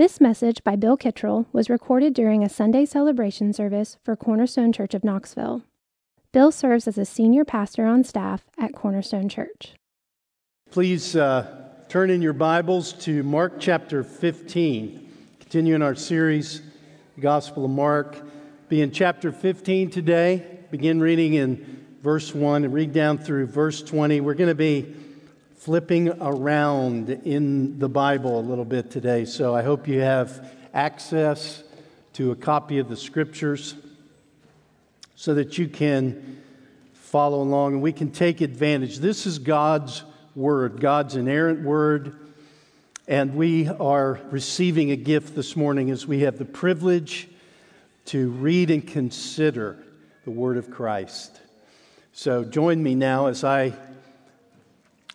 This message by Bill Kittrell was recorded during a Sunday celebration service for Cornerstone Church of Knoxville. Bill serves as a senior pastor on staff at Cornerstone Church. Please uh, turn in your Bibles to Mark chapter 15. Continuing our series, the Gospel of Mark. Be in chapter 15 today. Begin reading in verse 1 and read down through verse 20. We're going to be flipping around in the Bible a little bit today, so I hope you have access to a copy of the scriptures so that you can follow along and we can take advantage. This is God's word, God's inerrant word, and we are receiving a gift this morning as we have the privilege to read and consider the word of Christ. So join me now as I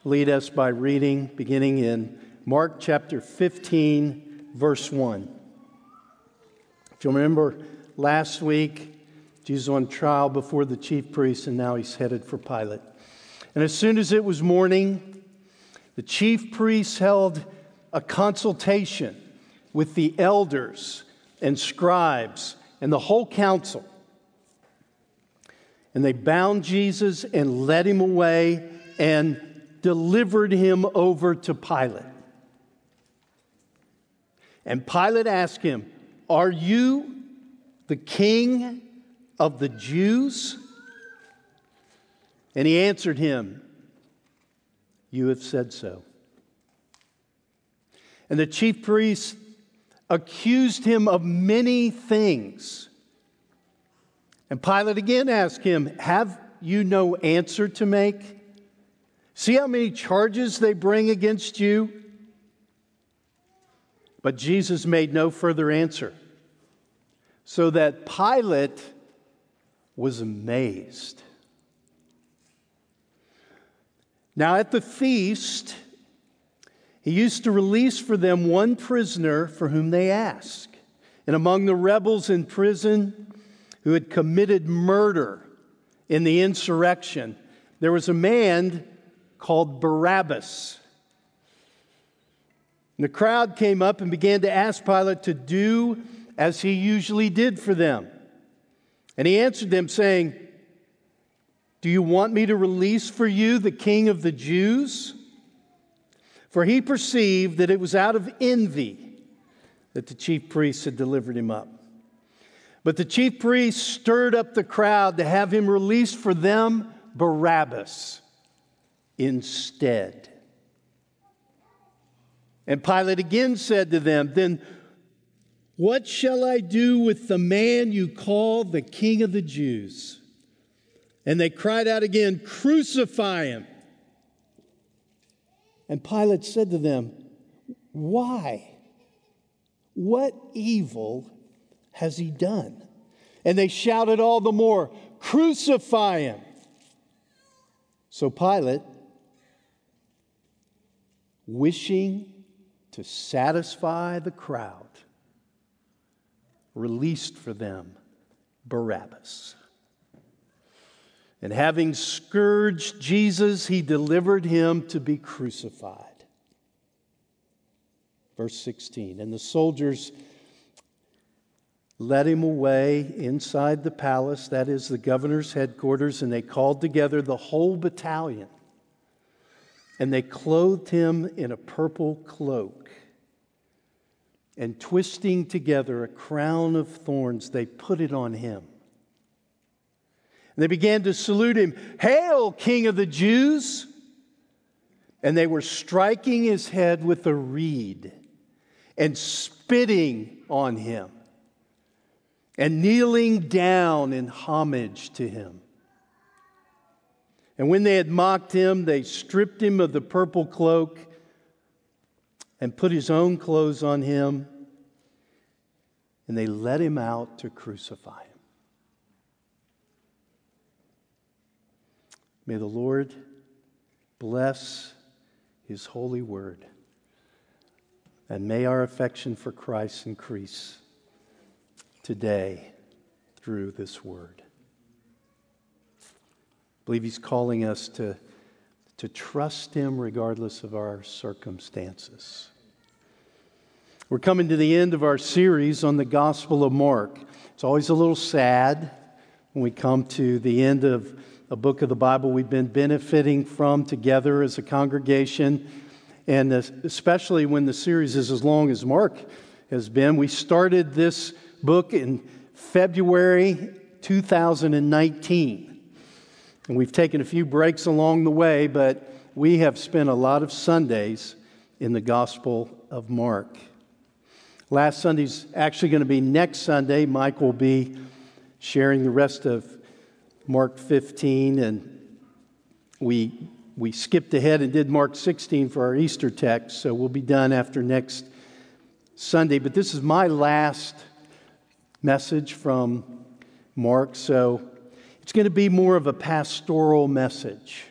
lead us by reading, beginning in Mark chapter 15, verse 1. If you remember last week, Jesus on trial before the chief priests, and now he's headed for Pilate. And as soon as it was morning, the chief priests held a consultation with the elders and scribes and the whole council. And they bound Jesus and led him away and delivered him over to Pilate. And Pilate asked him, Are you the king of the Jews? And he answered him, You have said so. And the chief priests accused him of many things. And Pilate again asked him, Have you no answer to make? See how many charges they bring against you? But Jesus made no further answer, so that Pilate was amazed. Now, at the feast, he used to release for them one prisoner for whom they asked. And among the rebels in prison who had committed murder in the insurrection, there was a man called Barabbas. And the crowd came up and began to ask Pilate to do as he usually did for them. And he answered them, saying, Do you want me to release for you the king of the Jews? For he perceived that it was out of envy that the chief priests had delivered him up. But the chief priests stirred up the crowd to have him released for them Barabbas instead. And Pilate again said to them, Then what shall I do with the man you call the king of the Jews? And they cried out again, Crucify him. And Pilate said to them, Why? What evil has he done? And they shouted all the more, Crucify him. So Pilate wishing to satisfy the crowd, released for them Barabbas. And having scourged Jesus, he delivered him to be crucified. Verse 16 And the soldiers led him away inside the palace, that is the governor's headquarters, and they called together the whole battalion and they clothed him in a purple cloak. And twisting together a crown of thorns, they put it on him. And they began to salute him Hail, King of the Jews! And they were striking his head with a reed and spitting on him and kneeling down in homage to him. And when they had mocked him, they stripped him of the purple cloak and put his own clothes on him, and they led him out to crucify him. May the Lord bless his holy word, and may our affection for Christ increase today through this word believe He's calling us to, to trust Him regardless of our circumstances. We're coming to the end of our series on the Gospel of Mark. It's always a little sad when we come to the end of a book of the Bible we've been benefiting from together as a congregation, and especially when the series is as long as Mark has been. We started this book in February 2019, and we've taken a few breaks along the way, but we have spent a lot of Sundays in the Gospel of Mark. Last Sunday's actually going to be next Sunday. Mike will be sharing the rest of Mark 15, and we, we skipped ahead and did Mark 16 for our Easter text, so we'll be done after next Sunday. But this is my last message from Mark, so it's going to be more of a pastoral message.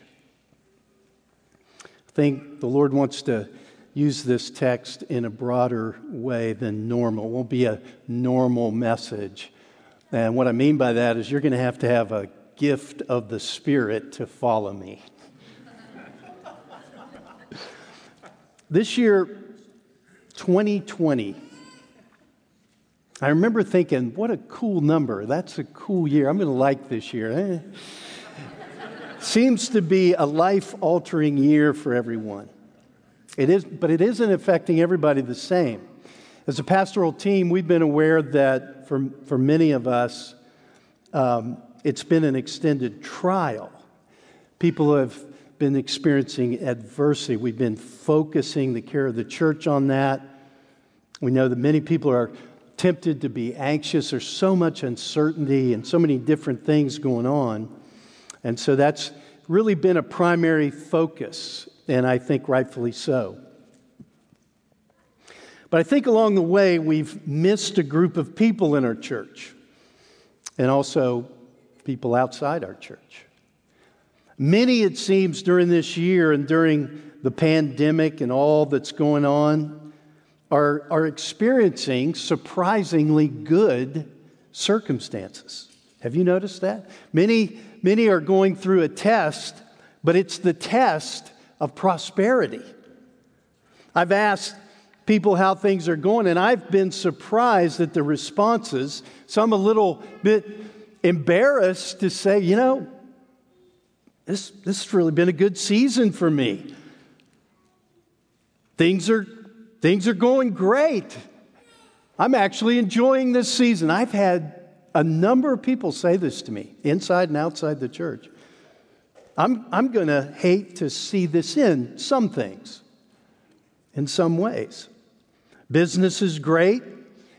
I think the Lord wants to use this text in a broader way than normal. It won't be a normal message. And what I mean by that is you're going to have to have a gift of the Spirit to follow me. this year, 2020, I remember thinking, what a cool number. That's a cool year. I'm going to like this year. Eh? Seems to be a life altering year for everyone. It is, but it isn't affecting everybody the same. As a pastoral team, we've been aware that for, for many of us, um, it's been an extended trial. People have been experiencing adversity. We've been focusing the care of the church on that. We know that many people are tempted to be anxious. There's so much uncertainty and so many different things going on. And so that's really been a primary focus and I think rightfully so. But I think along the way, we've missed a group of people in our church and also people outside our church. Many, it seems, during this year and during the pandemic and all that's going on, are, are experiencing surprisingly good circumstances. Have you noticed that? Many, many are going through a test, but it's the test of prosperity. I've asked people how things are going, and I've been surprised at the responses. Some a little bit embarrassed to say, you know, this, this has really been a good season for me. Things are, things are going great. I'm actually enjoying this season. I've had a number of people say this to me, inside and outside the church. I'm, I'm going to hate to see this in some things, in some ways. Business is great,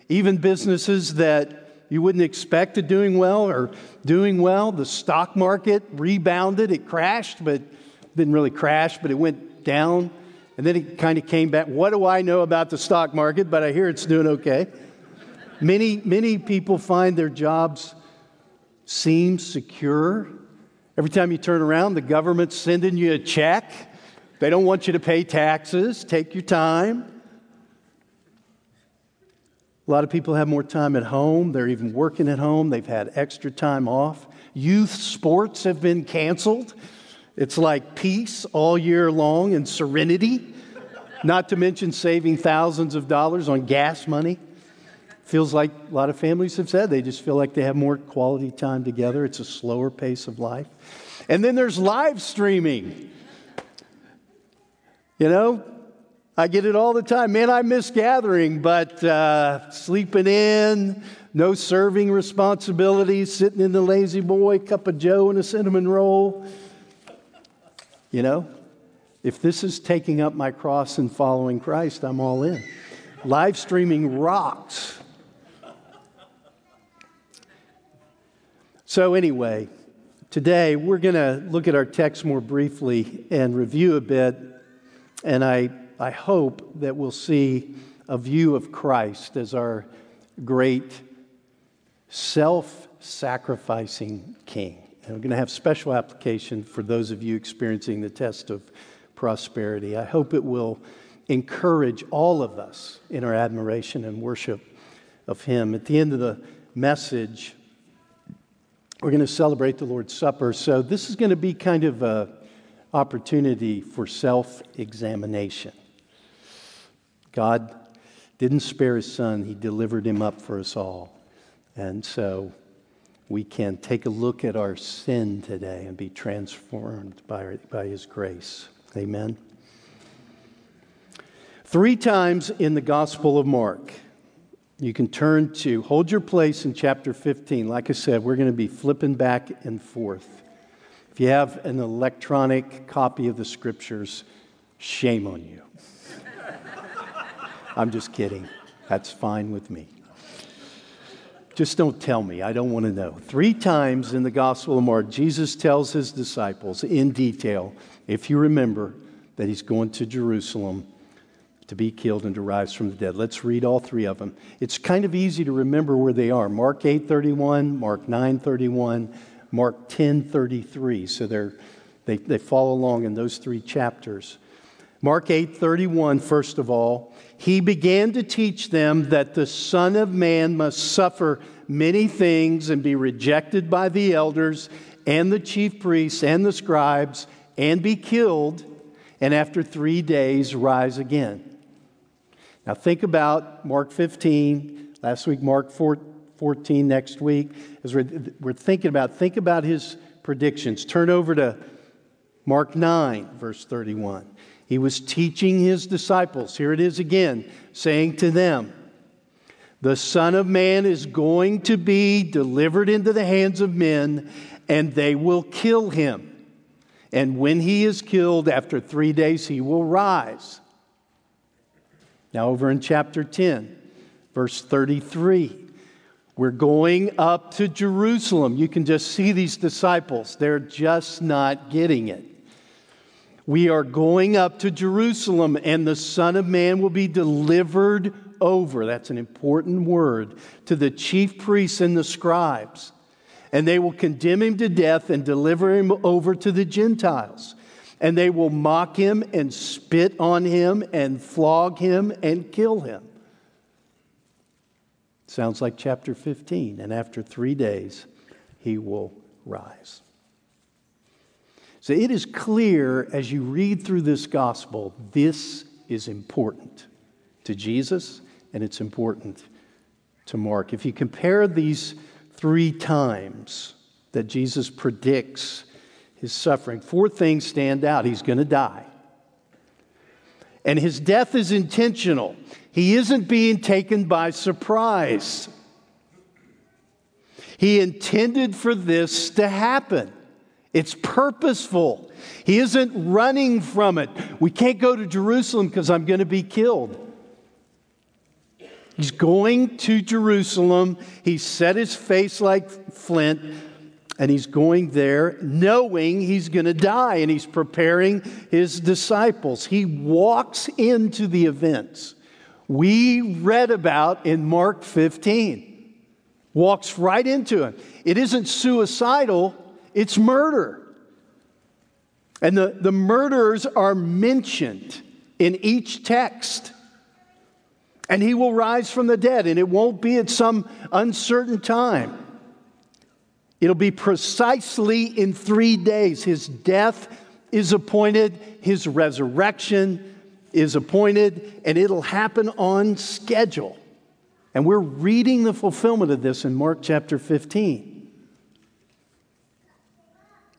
even businesses that you wouldn't expect to doing well are doing well. The stock market rebounded, it crashed, but didn't really crash, but it went down. And then he kind of came back. What do I know about the stock market? But I hear it's doing okay. many, many people find their jobs seem secure Every time you turn around, the government's sending you a check. They don't want you to pay taxes. Take your time. A lot of people have more time at home. They're even working at home. They've had extra time off. Youth sports have been canceled. It's like peace all year long and serenity, not to mention saving thousands of dollars on gas money. Feels like a lot of families have said they just feel like they have more quality time together. It's a slower pace of life. And then there's live streaming. You know, I get it all the time. Man, I miss gathering, but uh, sleeping in, no serving responsibilities, sitting in the lazy boy, cup of joe and a cinnamon roll. You know, if this is taking up my cross and following Christ, I'm all in. Live streaming rocks. So, anyway, today we're going to look at our text more briefly and review a bit. And I, I hope that we'll see a view of Christ as our great self sacrificing King. And we're going to have special application for those of you experiencing the test of prosperity. I hope it will encourage all of us in our admiration and worship of Him. At the end of the message, we're going to celebrate the Lord's Supper. So this is going to be kind of an opportunity for self examination. God didn't spare his son, he delivered him up for us all. And so we can take a look at our sin today and be transformed by, by his grace. Amen. Three times in the Gospel of Mark, you can turn to, hold your place in chapter 15. Like I said, we're going to be flipping back and forth. If you have an electronic copy of the scriptures, shame on you. I'm just kidding. That's fine with me. Just don't tell me. I don't want to know. Three times in the Gospel of Mark, Jesus tells his disciples in detail, if you remember, that he's going to Jerusalem to be killed and to rise from the dead. Let's read all three of them. It's kind of easy to remember where they are. Mark 8:31, Mark 9:31, Mark 10:33. So they're, they, they follow along in those three chapters. Mark 8:31 first of all, he began to teach them that the son of man must suffer many things and be rejected by the elders and the chief priests and the scribes and be killed and after 3 days rise again. Now, think about Mark 15, last week, Mark 14, next week. As we're, we're thinking about, think about his predictions. Turn over to Mark 9, verse 31. He was teaching his disciples. Here it is again, saying to them, The Son of Man is going to be delivered into the hands of men, and they will kill him. And when he is killed, after three days, he will rise. Now, over in chapter 10, verse 33, we're going up to Jerusalem. You can just see these disciples, they're just not getting it. We are going up to Jerusalem, and the Son of Man will be delivered over. That's an important word to the chief priests and the scribes. And they will condemn him to death and deliver him over to the Gentiles and they will mock him and spit on him and flog him and kill him. Sounds like chapter 15. And after three days, he will rise. So it is clear as you read through this gospel, this is important to Jesus and it's important to Mark. If you compare these three times that Jesus predicts his suffering. Four things stand out. He's going to die. And his death is intentional. He isn't being taken by surprise. He intended for this to happen. It's purposeful. He isn't running from it. We can't go to Jerusalem because I'm going to be killed. He's going to Jerusalem. He set his face like flint and he's going there knowing he's going to die, and he's preparing his disciples. He walks into the events we read about in Mark 15. Walks right into it. It isn't suicidal, it's murder. And the, the murderers are mentioned in each text. And he will rise from the dead, and it won't be at some uncertain time. It'll be precisely in three days. His death is appointed, his resurrection is appointed, and it'll happen on schedule. And we're reading the fulfillment of this in Mark chapter 15.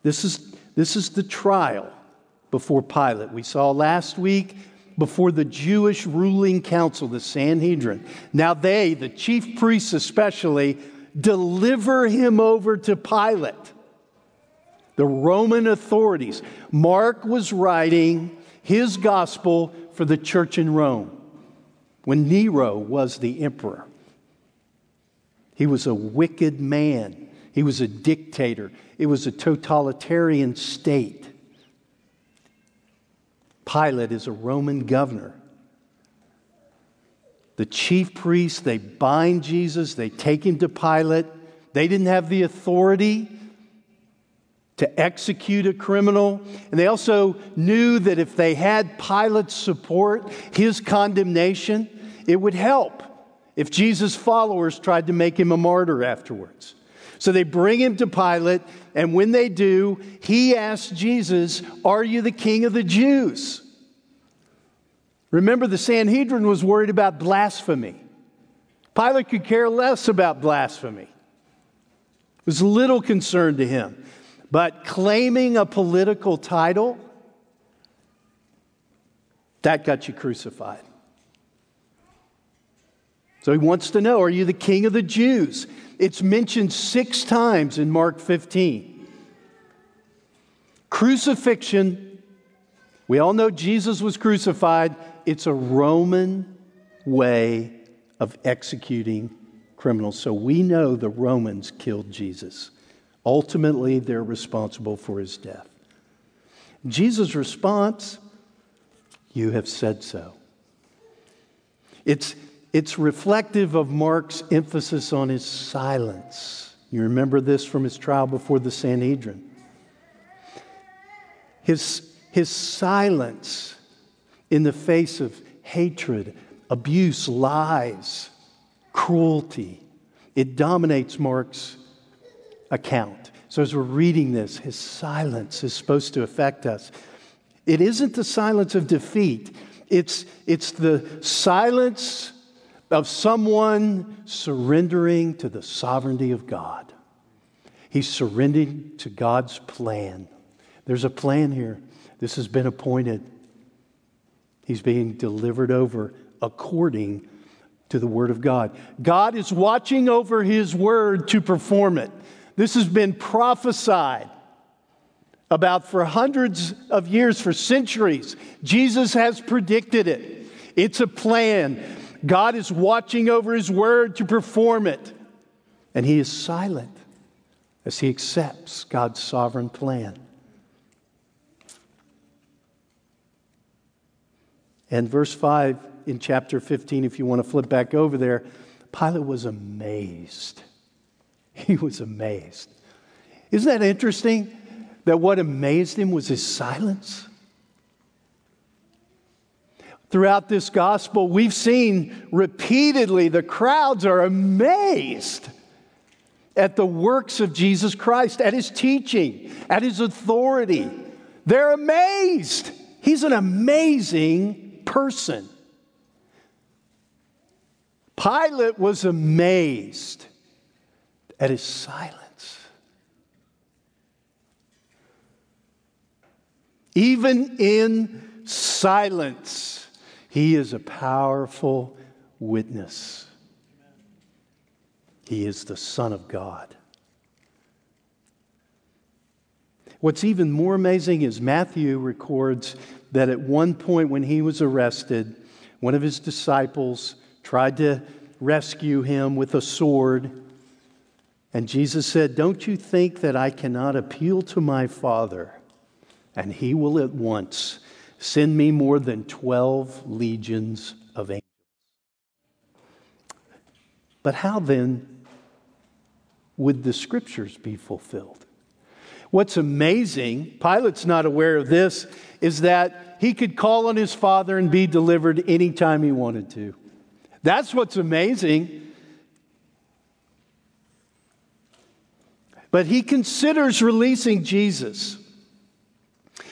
This is, this is the trial before Pilate. We saw last week before the Jewish ruling council, the Sanhedrin. Now, they, the chief priests especially, deliver him over to Pilate. The Roman authorities. Mark was writing his gospel for the church in Rome when Nero was the emperor. He was a wicked man, he was a dictator, it was a totalitarian state. Pilate is a Roman governor. The chief priests, they bind Jesus, they take him to Pilate. They didn't have the authority to execute a criminal. And they also knew that if they had Pilate's support, his condemnation, it would help if Jesus' followers tried to make him a martyr afterwards. So they bring him to Pilate, and when they do, he asks Jesus, Are you the king of the Jews? Remember, the Sanhedrin was worried about blasphemy. Pilate could care less about blasphemy. It was little concern to him. But claiming a political title, that got you crucified. So he wants to know Are you the king of the Jews? It's mentioned six times in Mark 15. Crucifixion, we all know Jesus was crucified. It's a Roman way of executing criminals. So we know the Romans killed Jesus. Ultimately, they're responsible for his death. Jesus' response, You have said so. It's, it's reflective of Mark's emphasis on his silence. You remember this from his trial before the Sanhedrin. His, his silence in the face of hatred, abuse, lies, cruelty, it dominates Mark's account. So as we're reading this, his silence is supposed to affect us. It isn't the silence of defeat, it's, it's the silence of someone surrendering to the sovereignty of God. He's surrendering to God's plan. There's a plan here. This has been appointed. He's being delivered over according to the Word of God. God is watching over His Word to perform it. This has been prophesied about for hundreds of years, for centuries. Jesus has predicted it. It's a plan. God is watching over His Word to perform it. And He is silent as He accepts God's sovereign plan. And verse 5 in chapter 15, if you want to flip back over there, Pilate was amazed. He was amazed. Isn't that interesting? That what amazed him was his silence? Throughout this gospel, we've seen repeatedly the crowds are amazed at the works of Jesus Christ, at his teaching, at his authority. They're amazed. He's an amazing person. Pilate was amazed at his silence. Even in silence, he is a powerful witness. He is the Son of God. What's even more amazing is Matthew records that at one point when he was arrested, one of his disciples tried to rescue him with a sword. And Jesus said, Don't you think that I cannot appeal to my Father, and he will at once send me more than 12 legions of angels? But how then would the scriptures be fulfilled? What's amazing, Pilate's not aware of this, is that he could call on his Father and be delivered anytime he wanted to. That's what's amazing. But he considers releasing Jesus.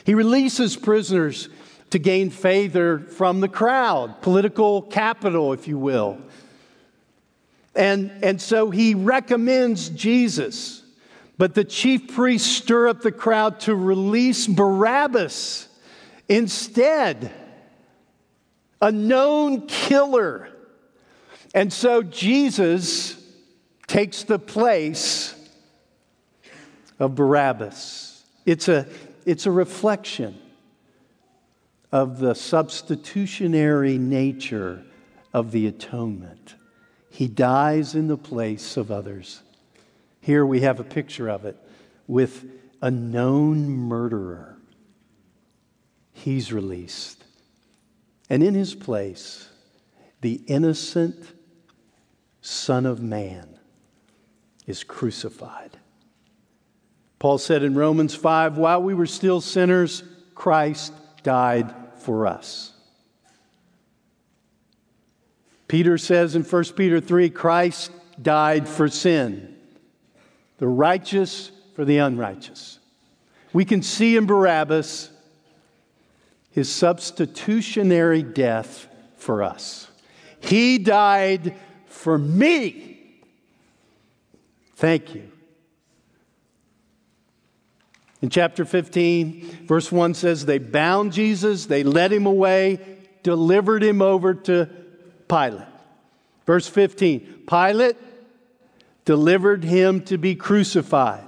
He releases prisoners to gain favor from the crowd, political capital, if you will. And, and so he recommends Jesus. But the chief priests stir up the crowd to release Barabbas instead, a known killer and so Jesus takes the place of Barabbas. It's a, it's a reflection of the substitutionary nature of the atonement. He dies in the place of others. Here we have a picture of it with a known murderer. He's released. And in his place, the innocent Son of Man, is crucified. Paul said in Romans 5 while we were still sinners, Christ died for us. Peter says in 1 Peter 3 Christ died for sin, the righteous for the unrighteous. We can see in Barabbas his substitutionary death for us. He died for me. Thank you. In chapter 15, verse 1 says, They bound Jesus, they led him away, delivered him over to Pilate. Verse 15, Pilate delivered him to be crucified.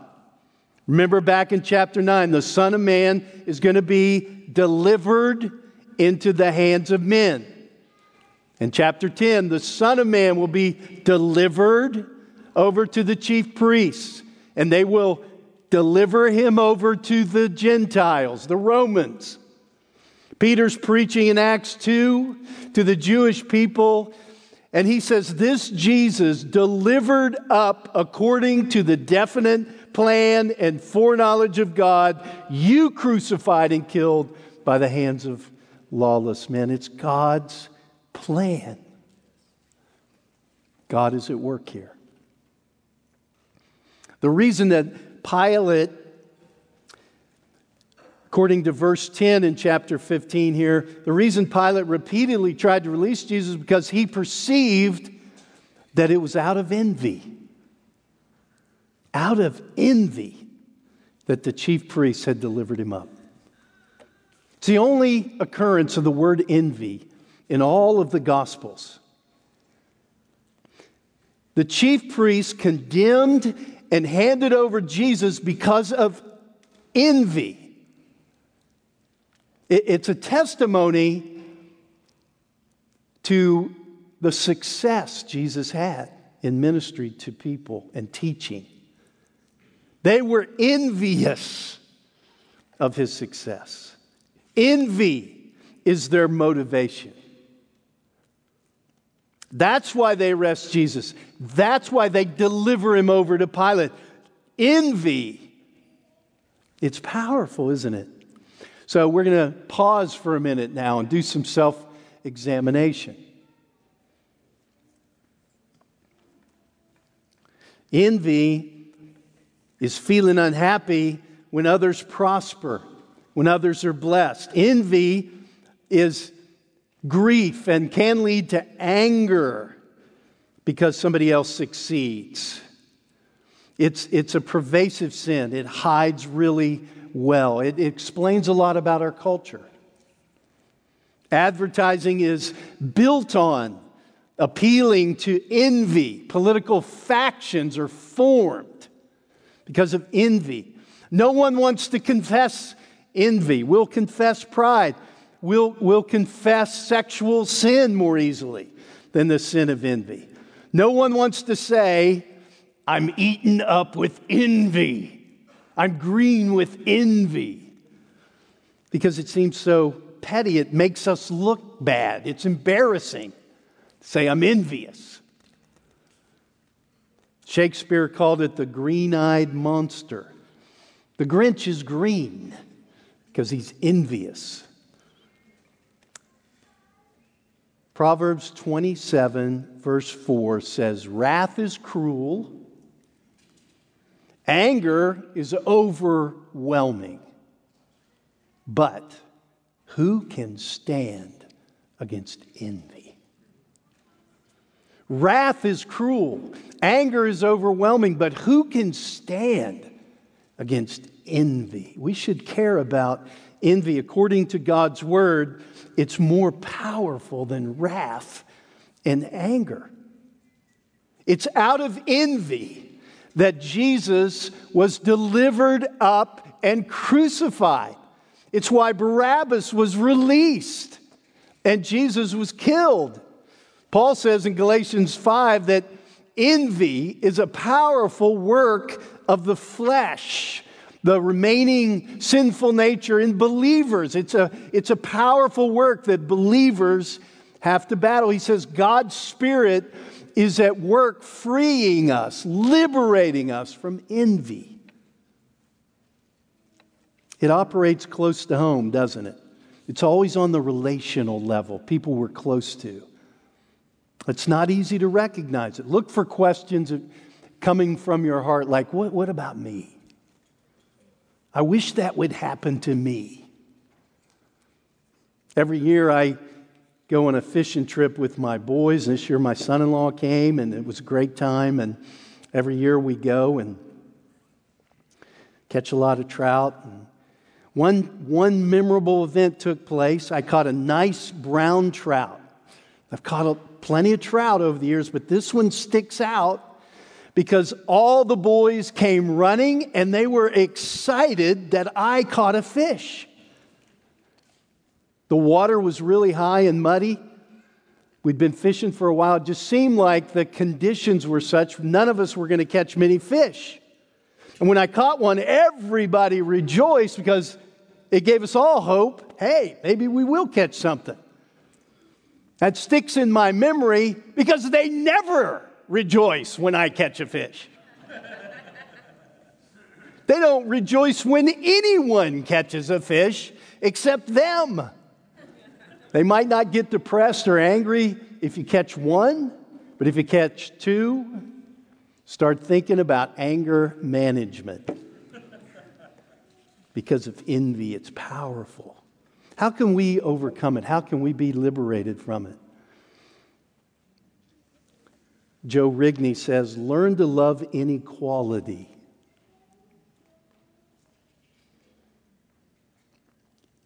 Remember back in chapter 9, the Son of Man is going to be delivered into the hands of men. In chapter 10, the Son of Man will be delivered over to the chief priests, and they will deliver him over to the Gentiles, the Romans. Peter's preaching in Acts 2 to the Jewish people, and he says, This Jesus delivered up according to the definite plan and foreknowledge of God, you crucified and killed by the hands of lawless men. It's God's plan. God is at work here. The reason that Pilate, according to verse 10 in chapter 15 here, the reason Pilate repeatedly tried to release Jesus because he perceived that it was out of envy. Out of envy that the chief priests had delivered him up. It's the only occurrence of the word envy in all of the Gospels. The chief priests condemned and handed over Jesus because of envy. It's a testimony to the success Jesus had in ministry to people and teaching. They were envious of his success. Envy is their motivation. That's why they arrest Jesus. That's why they deliver him over to Pilate. Envy. It's powerful, isn't it? So we're going to pause for a minute now and do some self examination. Envy is feeling unhappy when others prosper, when others are blessed. Envy is grief and can lead to anger because somebody else succeeds. It's, it's a pervasive sin, it hides really well. It, it explains a lot about our culture. Advertising is built on appealing to envy. Political factions are formed because of envy. No one wants to confess envy. We'll confess pride will will confess sexual sin more easily than the sin of envy. No one wants to say, I'm eaten up with envy. I'm green with envy. Because it seems so petty, it makes us look bad. It's embarrassing to say, I'm envious. Shakespeare called it the green eyed monster. The Grinch is green because he's envious. Proverbs 27, verse 4 says, Wrath is cruel, anger is overwhelming, but who can stand against envy? Wrath is cruel, anger is overwhelming, but who can stand against envy? We should care about envy according to God's word it's more powerful than wrath and anger. It's out of envy that Jesus was delivered up and crucified. It's why Barabbas was released and Jesus was killed. Paul says in Galatians 5 that envy is a powerful work of the flesh the remaining sinful nature in believers. It's a, it's a powerful work that believers have to battle. He says God's Spirit is at work freeing us, liberating us from envy. It operates close to home, doesn't it? It's always on the relational level, people we're close to. It's not easy to recognize it. Look for questions coming from your heart like, what, what about me? I wish that would happen to me. Every year I go on a fishing trip with my boys. This year my son in law came, and it was a great time. And every year we go and catch a lot of trout. And one, one memorable event took place. I caught a nice brown trout. I've caught a, plenty of trout over the years, but this one sticks out because all the boys came running and they were excited that I caught a fish. The water was really high and muddy. We'd been fishing for a while. It just seemed like the conditions were such, none of us were going to catch many fish. And when I caught one, everybody rejoiced because it gave us all hope. Hey, maybe we will catch something. That sticks in my memory because they never rejoice when I catch a fish. they don't rejoice when anyone catches a fish except them. They might not get depressed or angry if you catch one, but if you catch two, start thinking about anger management. Because of envy, it's powerful. How can we overcome it? How can we be liberated from it? Joe Rigney says, learn to love inequality.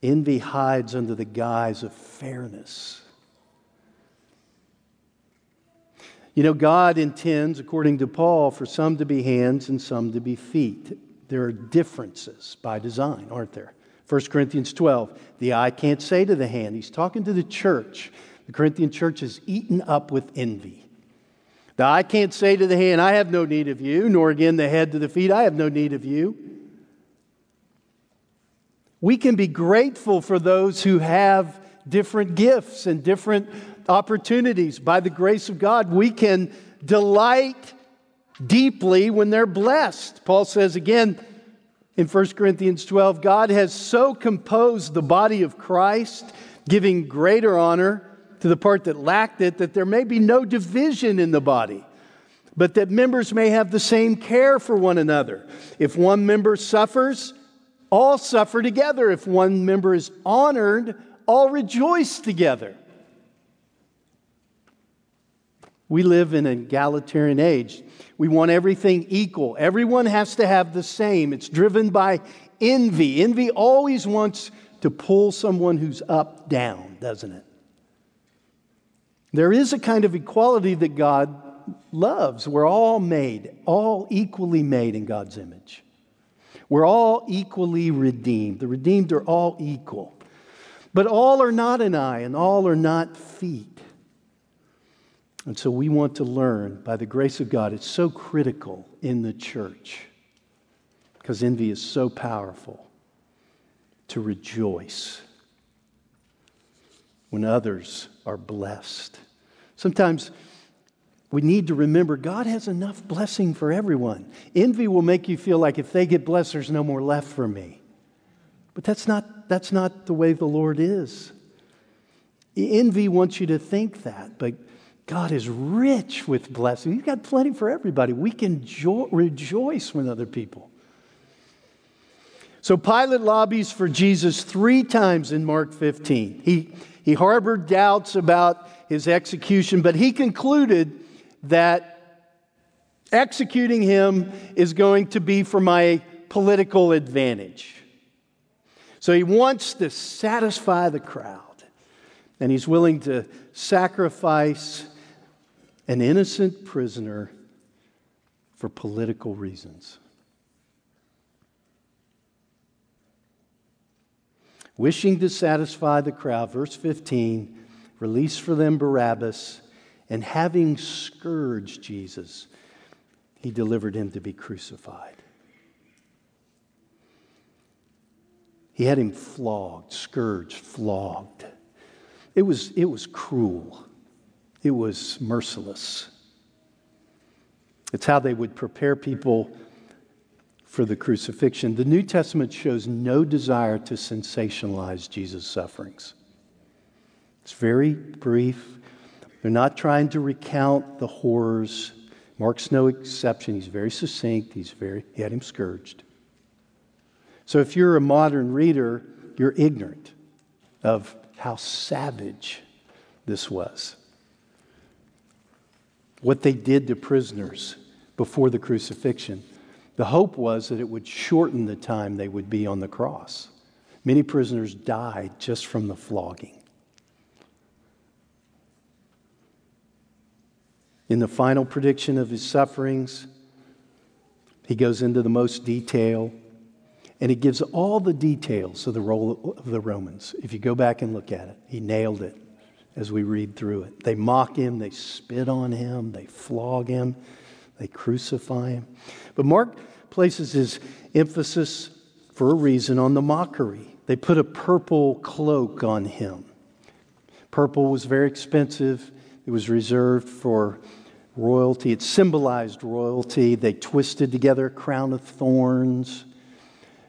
Envy hides under the guise of fairness. You know, God intends, according to Paul, for some to be hands and some to be feet. There are differences by design, aren't there? 1 Corinthians 12, the eye can't say to the hand, he's talking to the church. The Corinthian church is eaten up with envy. The eye can't say to the hand, I have no need of you, nor again the head to the feet, I have no need of you. We can be grateful for those who have different gifts and different opportunities. By the grace of God, we can delight deeply when they're blessed. Paul says again in 1 Corinthians 12 God has so composed the body of Christ, giving greater honor to the part that lacked it, that there may be no division in the body. But that members may have the same care for one another. If one member suffers, all suffer together. If one member is honored, all rejoice together. We live in an egalitarian age. We want everything equal. Everyone has to have the same. It's driven by envy. Envy always wants to pull someone who's up down, doesn't it? There is a kind of equality that God loves. We're all made, all equally made in God's image. We're all equally redeemed. The redeemed are all equal. But all are not an eye, and all are not feet. And so we want to learn by the grace of God. It's so critical in the church because envy is so powerful to rejoice when others are blessed. Sometimes we need to remember God has enough blessing for everyone. Envy will make you feel like if they get blessed, there's no more left for me. But that's not, that's not the way the Lord is. Envy wants you to think that, but God is rich with blessing. He's got plenty for everybody. We can jo- rejoice with other people. So Pilate lobbies for Jesus three times in Mark 15. He, he harbored doubts about his execution, but he concluded that executing him is going to be for my political advantage. So he wants to satisfy the crowd, and he's willing to sacrifice an innocent prisoner for political reasons. Wishing to satisfy the crowd, verse 15, release for them Barabbas, and having scourged Jesus, he delivered him to be crucified. He had him flogged, scourged, flogged. It was, it was cruel. It was merciless. It's how they would prepare people for the crucifixion. The New Testament shows no desire to sensationalize Jesus' sufferings. It's very brief. They're not trying to recount the horrors. Mark's no exception. He's very succinct. He's very, he had him scourged. So if you're a modern reader, you're ignorant of how savage this was. What they did to prisoners before the crucifixion. The hope was that it would shorten the time they would be on the cross. Many prisoners died just from the flogging. In the final prediction of his sufferings, he goes into the most detail and he gives all the details of the role of the Romans. If you go back and look at it, he nailed it as we read through it. They mock him, they spit on him, they flog him, they crucify him. But Mark places his emphasis for a reason on the mockery. They put a purple cloak on him. Purple was very expensive, it was reserved for royalty, it symbolized royalty. They twisted together a crown of thorns.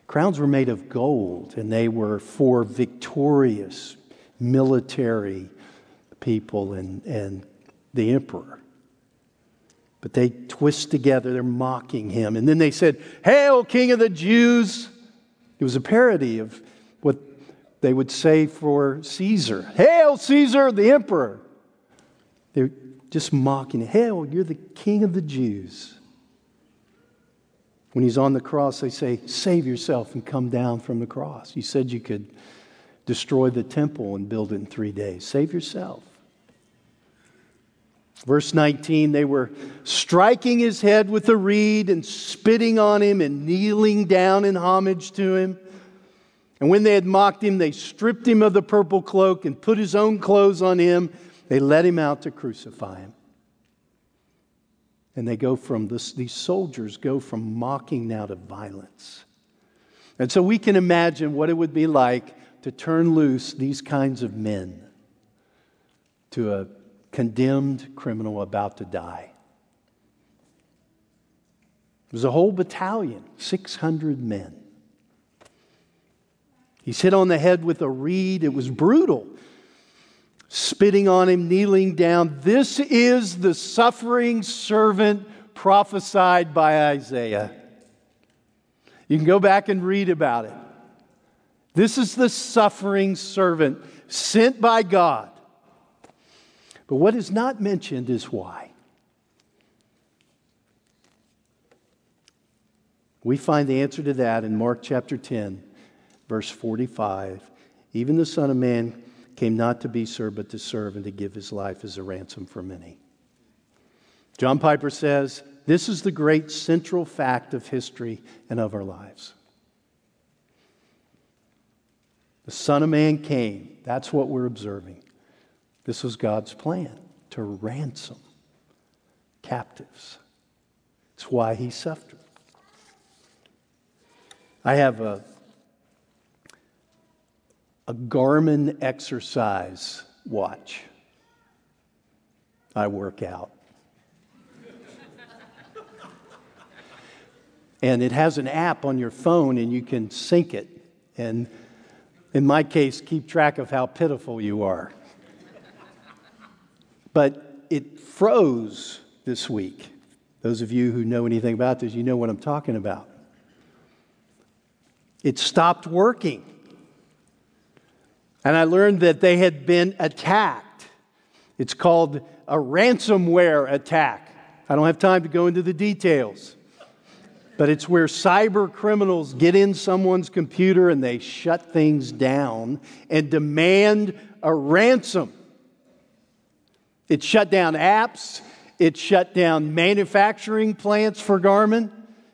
Crowns were made of gold, and they were for victorious military people and, and the emperor. But they twist together, they're mocking him. And then they said, Hail, King of the Jews! It was a parody of what they would say for Caesar Hail, Caesar, the emperor! They're just mocking, Hail, you're the King of the Jews. When he's on the cross, they say, Save yourself and come down from the cross. You said you could destroy the temple and build it in three days. Save yourself. Verse 19, they were striking his head with a reed and spitting on him and kneeling down in homage to him. And when they had mocked him, they stripped him of the purple cloak and put his own clothes on him. They led him out to crucify him. And they go from this, these soldiers go from mocking now to violence. And so we can imagine what it would be like to turn loose these kinds of men to a condemned criminal about to die. It was a whole battalion, 600 men. He's hit on the head with a reed. It was brutal spitting on him, kneeling down. This is the suffering servant prophesied by Isaiah. You can go back and read about it. This is the suffering servant sent by God. But what is not mentioned is why. We find the answer to that in Mark chapter 10, verse 45. Even the Son of Man came not to be served, but to serve and to give his life as a ransom for many. John Piper says, This is the great central fact of history and of our lives. The Son of Man came. That's what we're observing. This was God's plan to ransom captives. It's why he suffered. I have a a Garmin exercise watch. I work out. and it has an app on your phone, and you can sync it. And in my case, keep track of how pitiful you are. But it froze this week. Those of you who know anything about this, you know what I'm talking about. It stopped working. And I learned that they had been attacked. It's called a ransomware attack. I don't have time to go into the details. But it's where cyber criminals get in someone's computer and they shut things down and demand a ransom. It shut down apps, it shut down manufacturing plants for Garmin.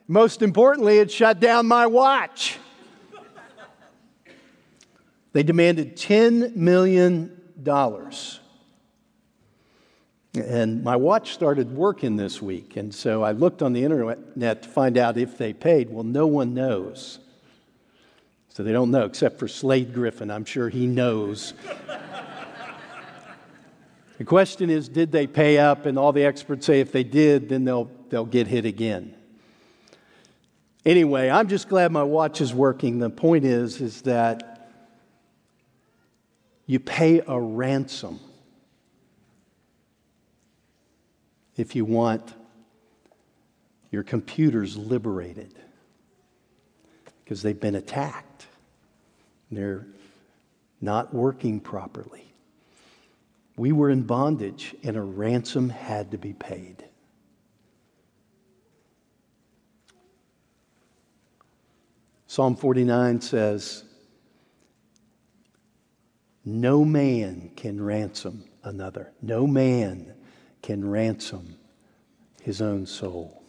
Most importantly, it shut down my watch. They demanded $10 million. And my watch started working this week. And so I looked on the internet to find out if they paid. Well, no one knows. So they don't know, except for Slade Griffin. I'm sure he knows. The question is did they pay up? And all the experts say if they did, then they'll, they'll get hit again. Anyway, I'm just glad my watch is working. The point is, is that you pay a ransom if you want your computers liberated because they've been attacked. They're not working properly. We were in bondage, and a ransom had to be paid. Psalm 49 says, No man can ransom another. No man can ransom his own soul.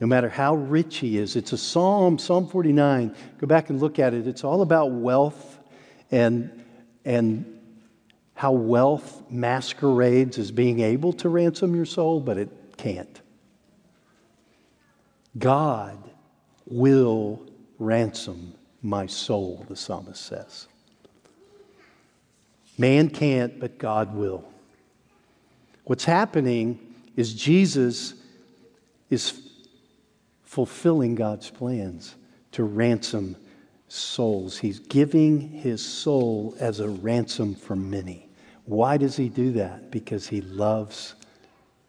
No matter how rich he is, it's a psalm, Psalm 49. Go back and look at it. It's all about wealth and, and how wealth masquerades as being able to ransom your soul, but it can't. God will ransom my soul, the psalmist says. Man can't, but God will. What's happening is Jesus is fulfilling God's plans to ransom souls. He's giving his soul as a ransom for many. Why does he do that? Because he loves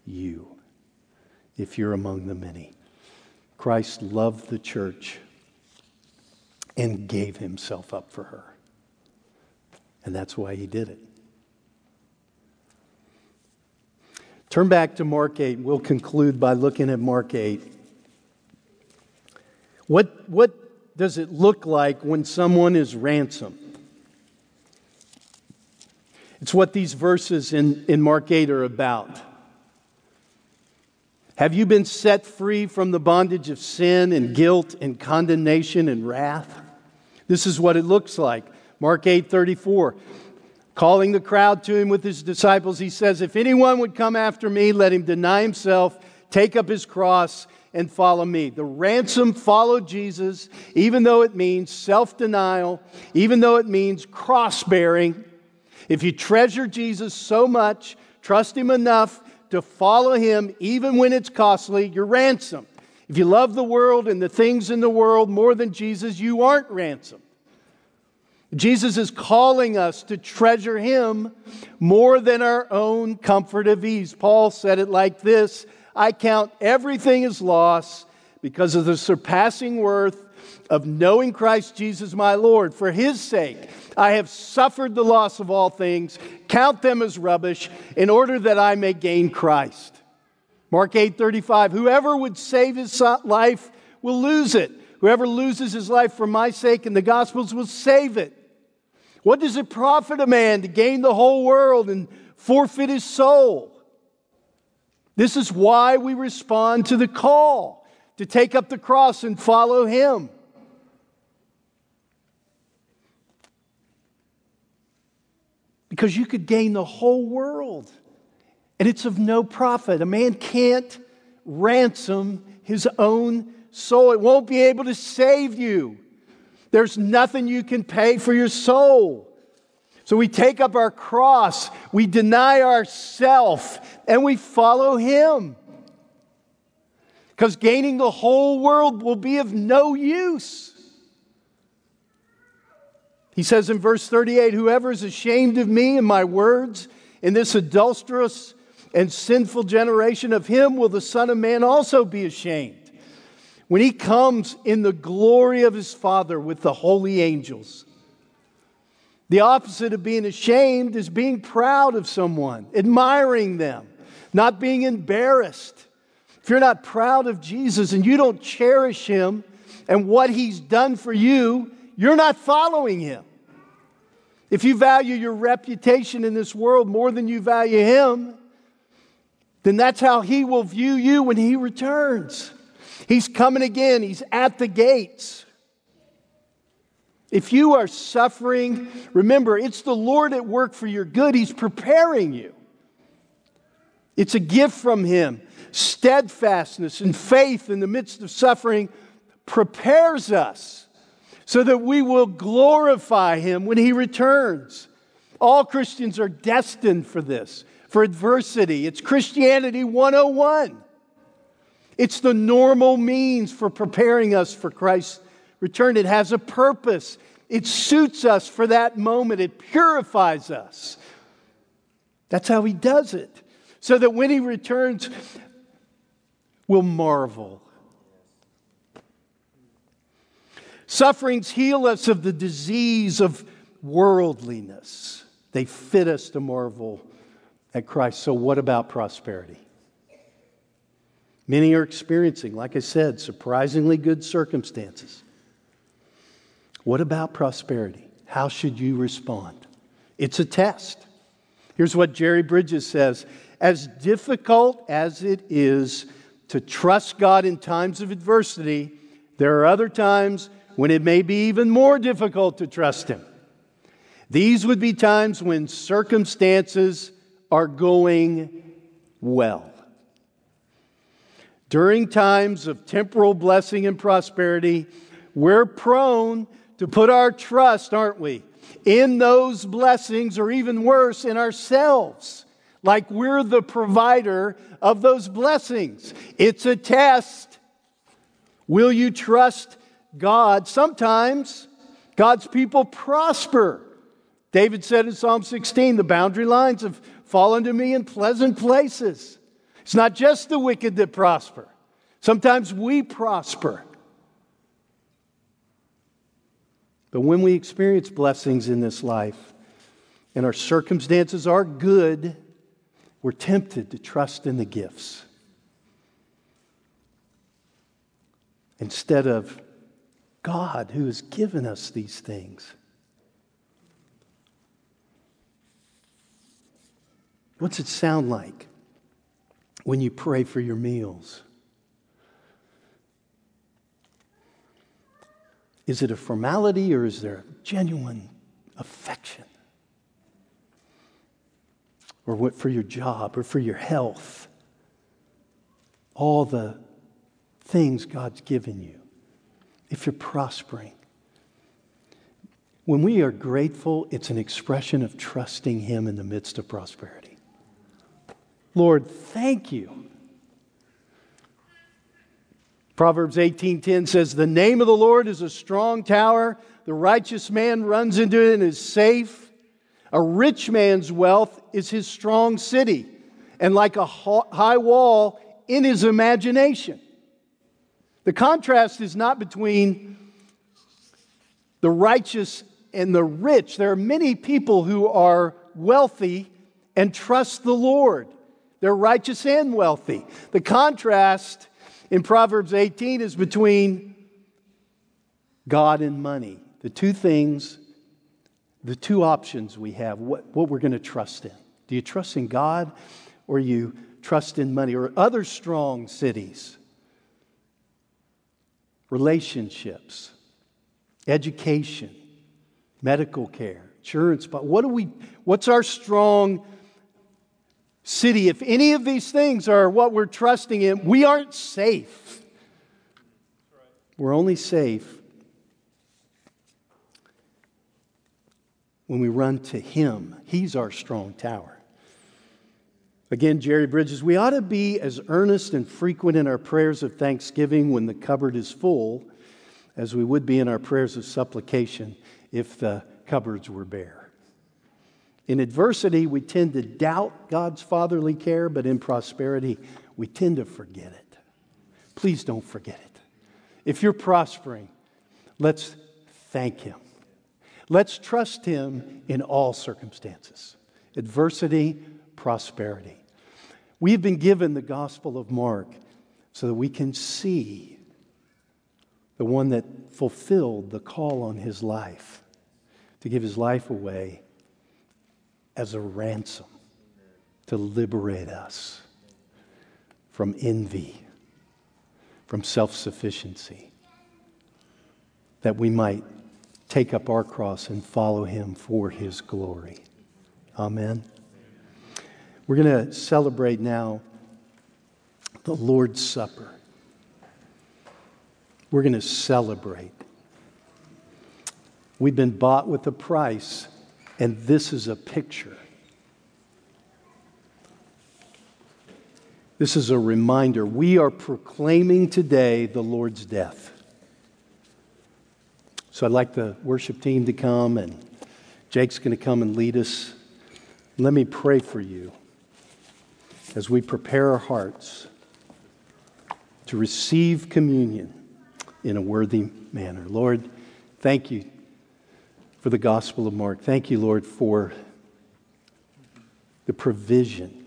you, if you're among the many. Christ loved the church and gave himself up for her. And that's why he did it. Turn back to Mark 8. We'll conclude by looking at Mark 8. What, what does it look like when someone is ransomed? It's what these verses in, in Mark 8 are about. Have you been set free from the bondage of sin and guilt and condemnation and wrath? This is what it looks like. Mark 8 34. Calling the crowd to him with his disciples, he says, If anyone would come after me, let him deny himself, take up his cross, and follow me. The ransom followed Jesus, even though it means self denial, even though it means cross bearing. If you treasure Jesus so much, trust him enough to follow him, even when it's costly, you're ransomed. If you love the world and the things in the world more than Jesus, you aren't ransomed. Jesus is calling us to treasure him more than our own comfort of ease. Paul said it like this I count everything as loss because of the surpassing worth of knowing Christ Jesus my Lord. For his sake, I have suffered the loss of all things, count them as rubbish, in order that I may gain Christ. Mark 8 35, whoever would save his life will lose it. Whoever loses his life for my sake and the gospel's will save it. What does it profit a man to gain the whole world and forfeit his soul? This is why we respond to the call to take up the cross and follow him. Because you could gain the whole world and it's of no profit. A man can't ransom his own soul, it won't be able to save you. There's nothing you can pay for your soul. So we take up our cross, we deny ourself, and we follow him. Because gaining the whole world will be of no use. He says in verse 38 Whoever is ashamed of me and my words in this adulterous and sinful generation, of him will the Son of Man also be ashamed. When he comes in the glory of his Father with the holy angels. The opposite of being ashamed is being proud of someone, admiring them, not being embarrassed. If you're not proud of Jesus and you don't cherish him and what he's done for you, you're not following him. If you value your reputation in this world more than you value him, then that's how he will view you when he returns. He's coming again, he's at the gates. If you are suffering, remember, it's the Lord at work for your good. He's preparing you. It's a gift from Him. Steadfastness and faith in the midst of suffering prepares us so that we will glorify Him when He returns. All Christians are destined for this for adversity. It's Christianity 101. It's the normal means for preparing us for Christ's return. It has a purpose, it suits us for that moment, it purifies us. That's how He does it. So that when He returns, we'll marvel. Sufferings heal us of the disease of worldliness. They fit us to marvel at Christ. So, what about prosperity? Many are experiencing, like I said, surprisingly good circumstances. What about prosperity? How should you respond? It's a test. Here's what Jerry Bridges says As difficult as it is to trust God in times of adversity, there are other times when it may be even more difficult to trust Him. These would be times when circumstances are going well. During times of temporal blessing and prosperity, we're prone to put our trust, aren't we, in those blessings, or even worse, in ourselves, like we're the provider of those blessings. It's a test. Will you trust God? Sometimes God's people prosper. David said in Psalm 16, the boundary lines have fallen to me in pleasant places. It's not just the wicked that prosper. Sometimes we prosper. But when we experience blessings in this life and our circumstances are good, we're tempted to trust in the gifts instead of God who has given us these things. What's it sound like when you pray for your meals? Is it a formality or is there genuine affection? Or what for your job or for your health? All the things God's given you. If you're prospering, when we are grateful, it's an expression of trusting Him in the midst of prosperity. Lord, thank you. Proverbs 18:10 says, "The name of the Lord is a strong tower; the righteous man runs into it and is safe. A rich man's wealth is his strong city, and like a high wall in his imagination." The contrast is not between the righteous and the rich. There are many people who are wealthy and trust the Lord. They're righteous and wealthy. The contrast in Proverbs 18 is between God and money. The two things, the two options we have, what, what we're going to trust in. Do you trust in God or you trust in money or other strong cities? Relationships, education, medical care, insurance, but what do we what's our strong city, if any of these things are what we're trusting in, we aren't safe. We're only safe when we run to Him. He's our strong tower. Again, Jerry Bridges, we ought to be as earnest and frequent in our prayers of thanksgiving when the cupboard is full as we would be in our prayers of supplication if the cupboards were bare. In adversity, we tend to doubt God's fatherly care, but in prosperity, we tend to forget it. Please don't forget it. If you're prospering, let's thank Him. Let's trust Him in all circumstances adversity, prosperity. We've been given the Gospel of Mark so that we can see the one that fulfilled the call on his life to give his life away as a ransom to liberate us from envy, from self sufficiency, that we might take up our cross and follow him for his glory. Amen. We're going to celebrate now the Lord's Supper. We're going to celebrate. We've been bought with a price. And this is a picture. This is a reminder. We are proclaiming today the Lord's death. So I'd like the worship team to come, and Jake's going to come and lead us. Let me pray for you as we prepare our hearts to receive communion in a worthy manner. Lord, thank you for the Gospel of Mark. Thank you, Lord, for the provision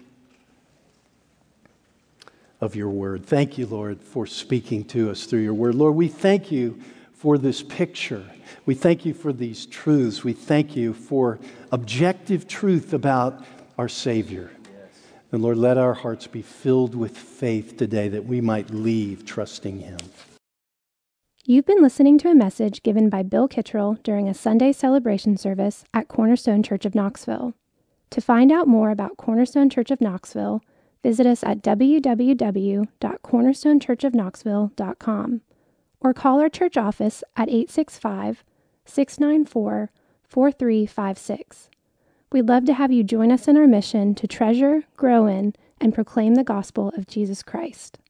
of your word. Thank you, Lord, for speaking to us through your word. Lord, we thank you for this picture. We thank you for these truths. We thank you for objective truth about our Savior. And Lord, let our hearts be filled with faith today that we might leave trusting Him. You've been listening to a message given by Bill Kittrell during a Sunday celebration service at Cornerstone Church of Knoxville. To find out more about Cornerstone Church of Knoxville, visit us at www.cornerstonechurchofknoxville.com or call our church office at 865 694 4356. We'd love to have you join us in our mission to treasure, grow in, and proclaim the gospel of Jesus Christ.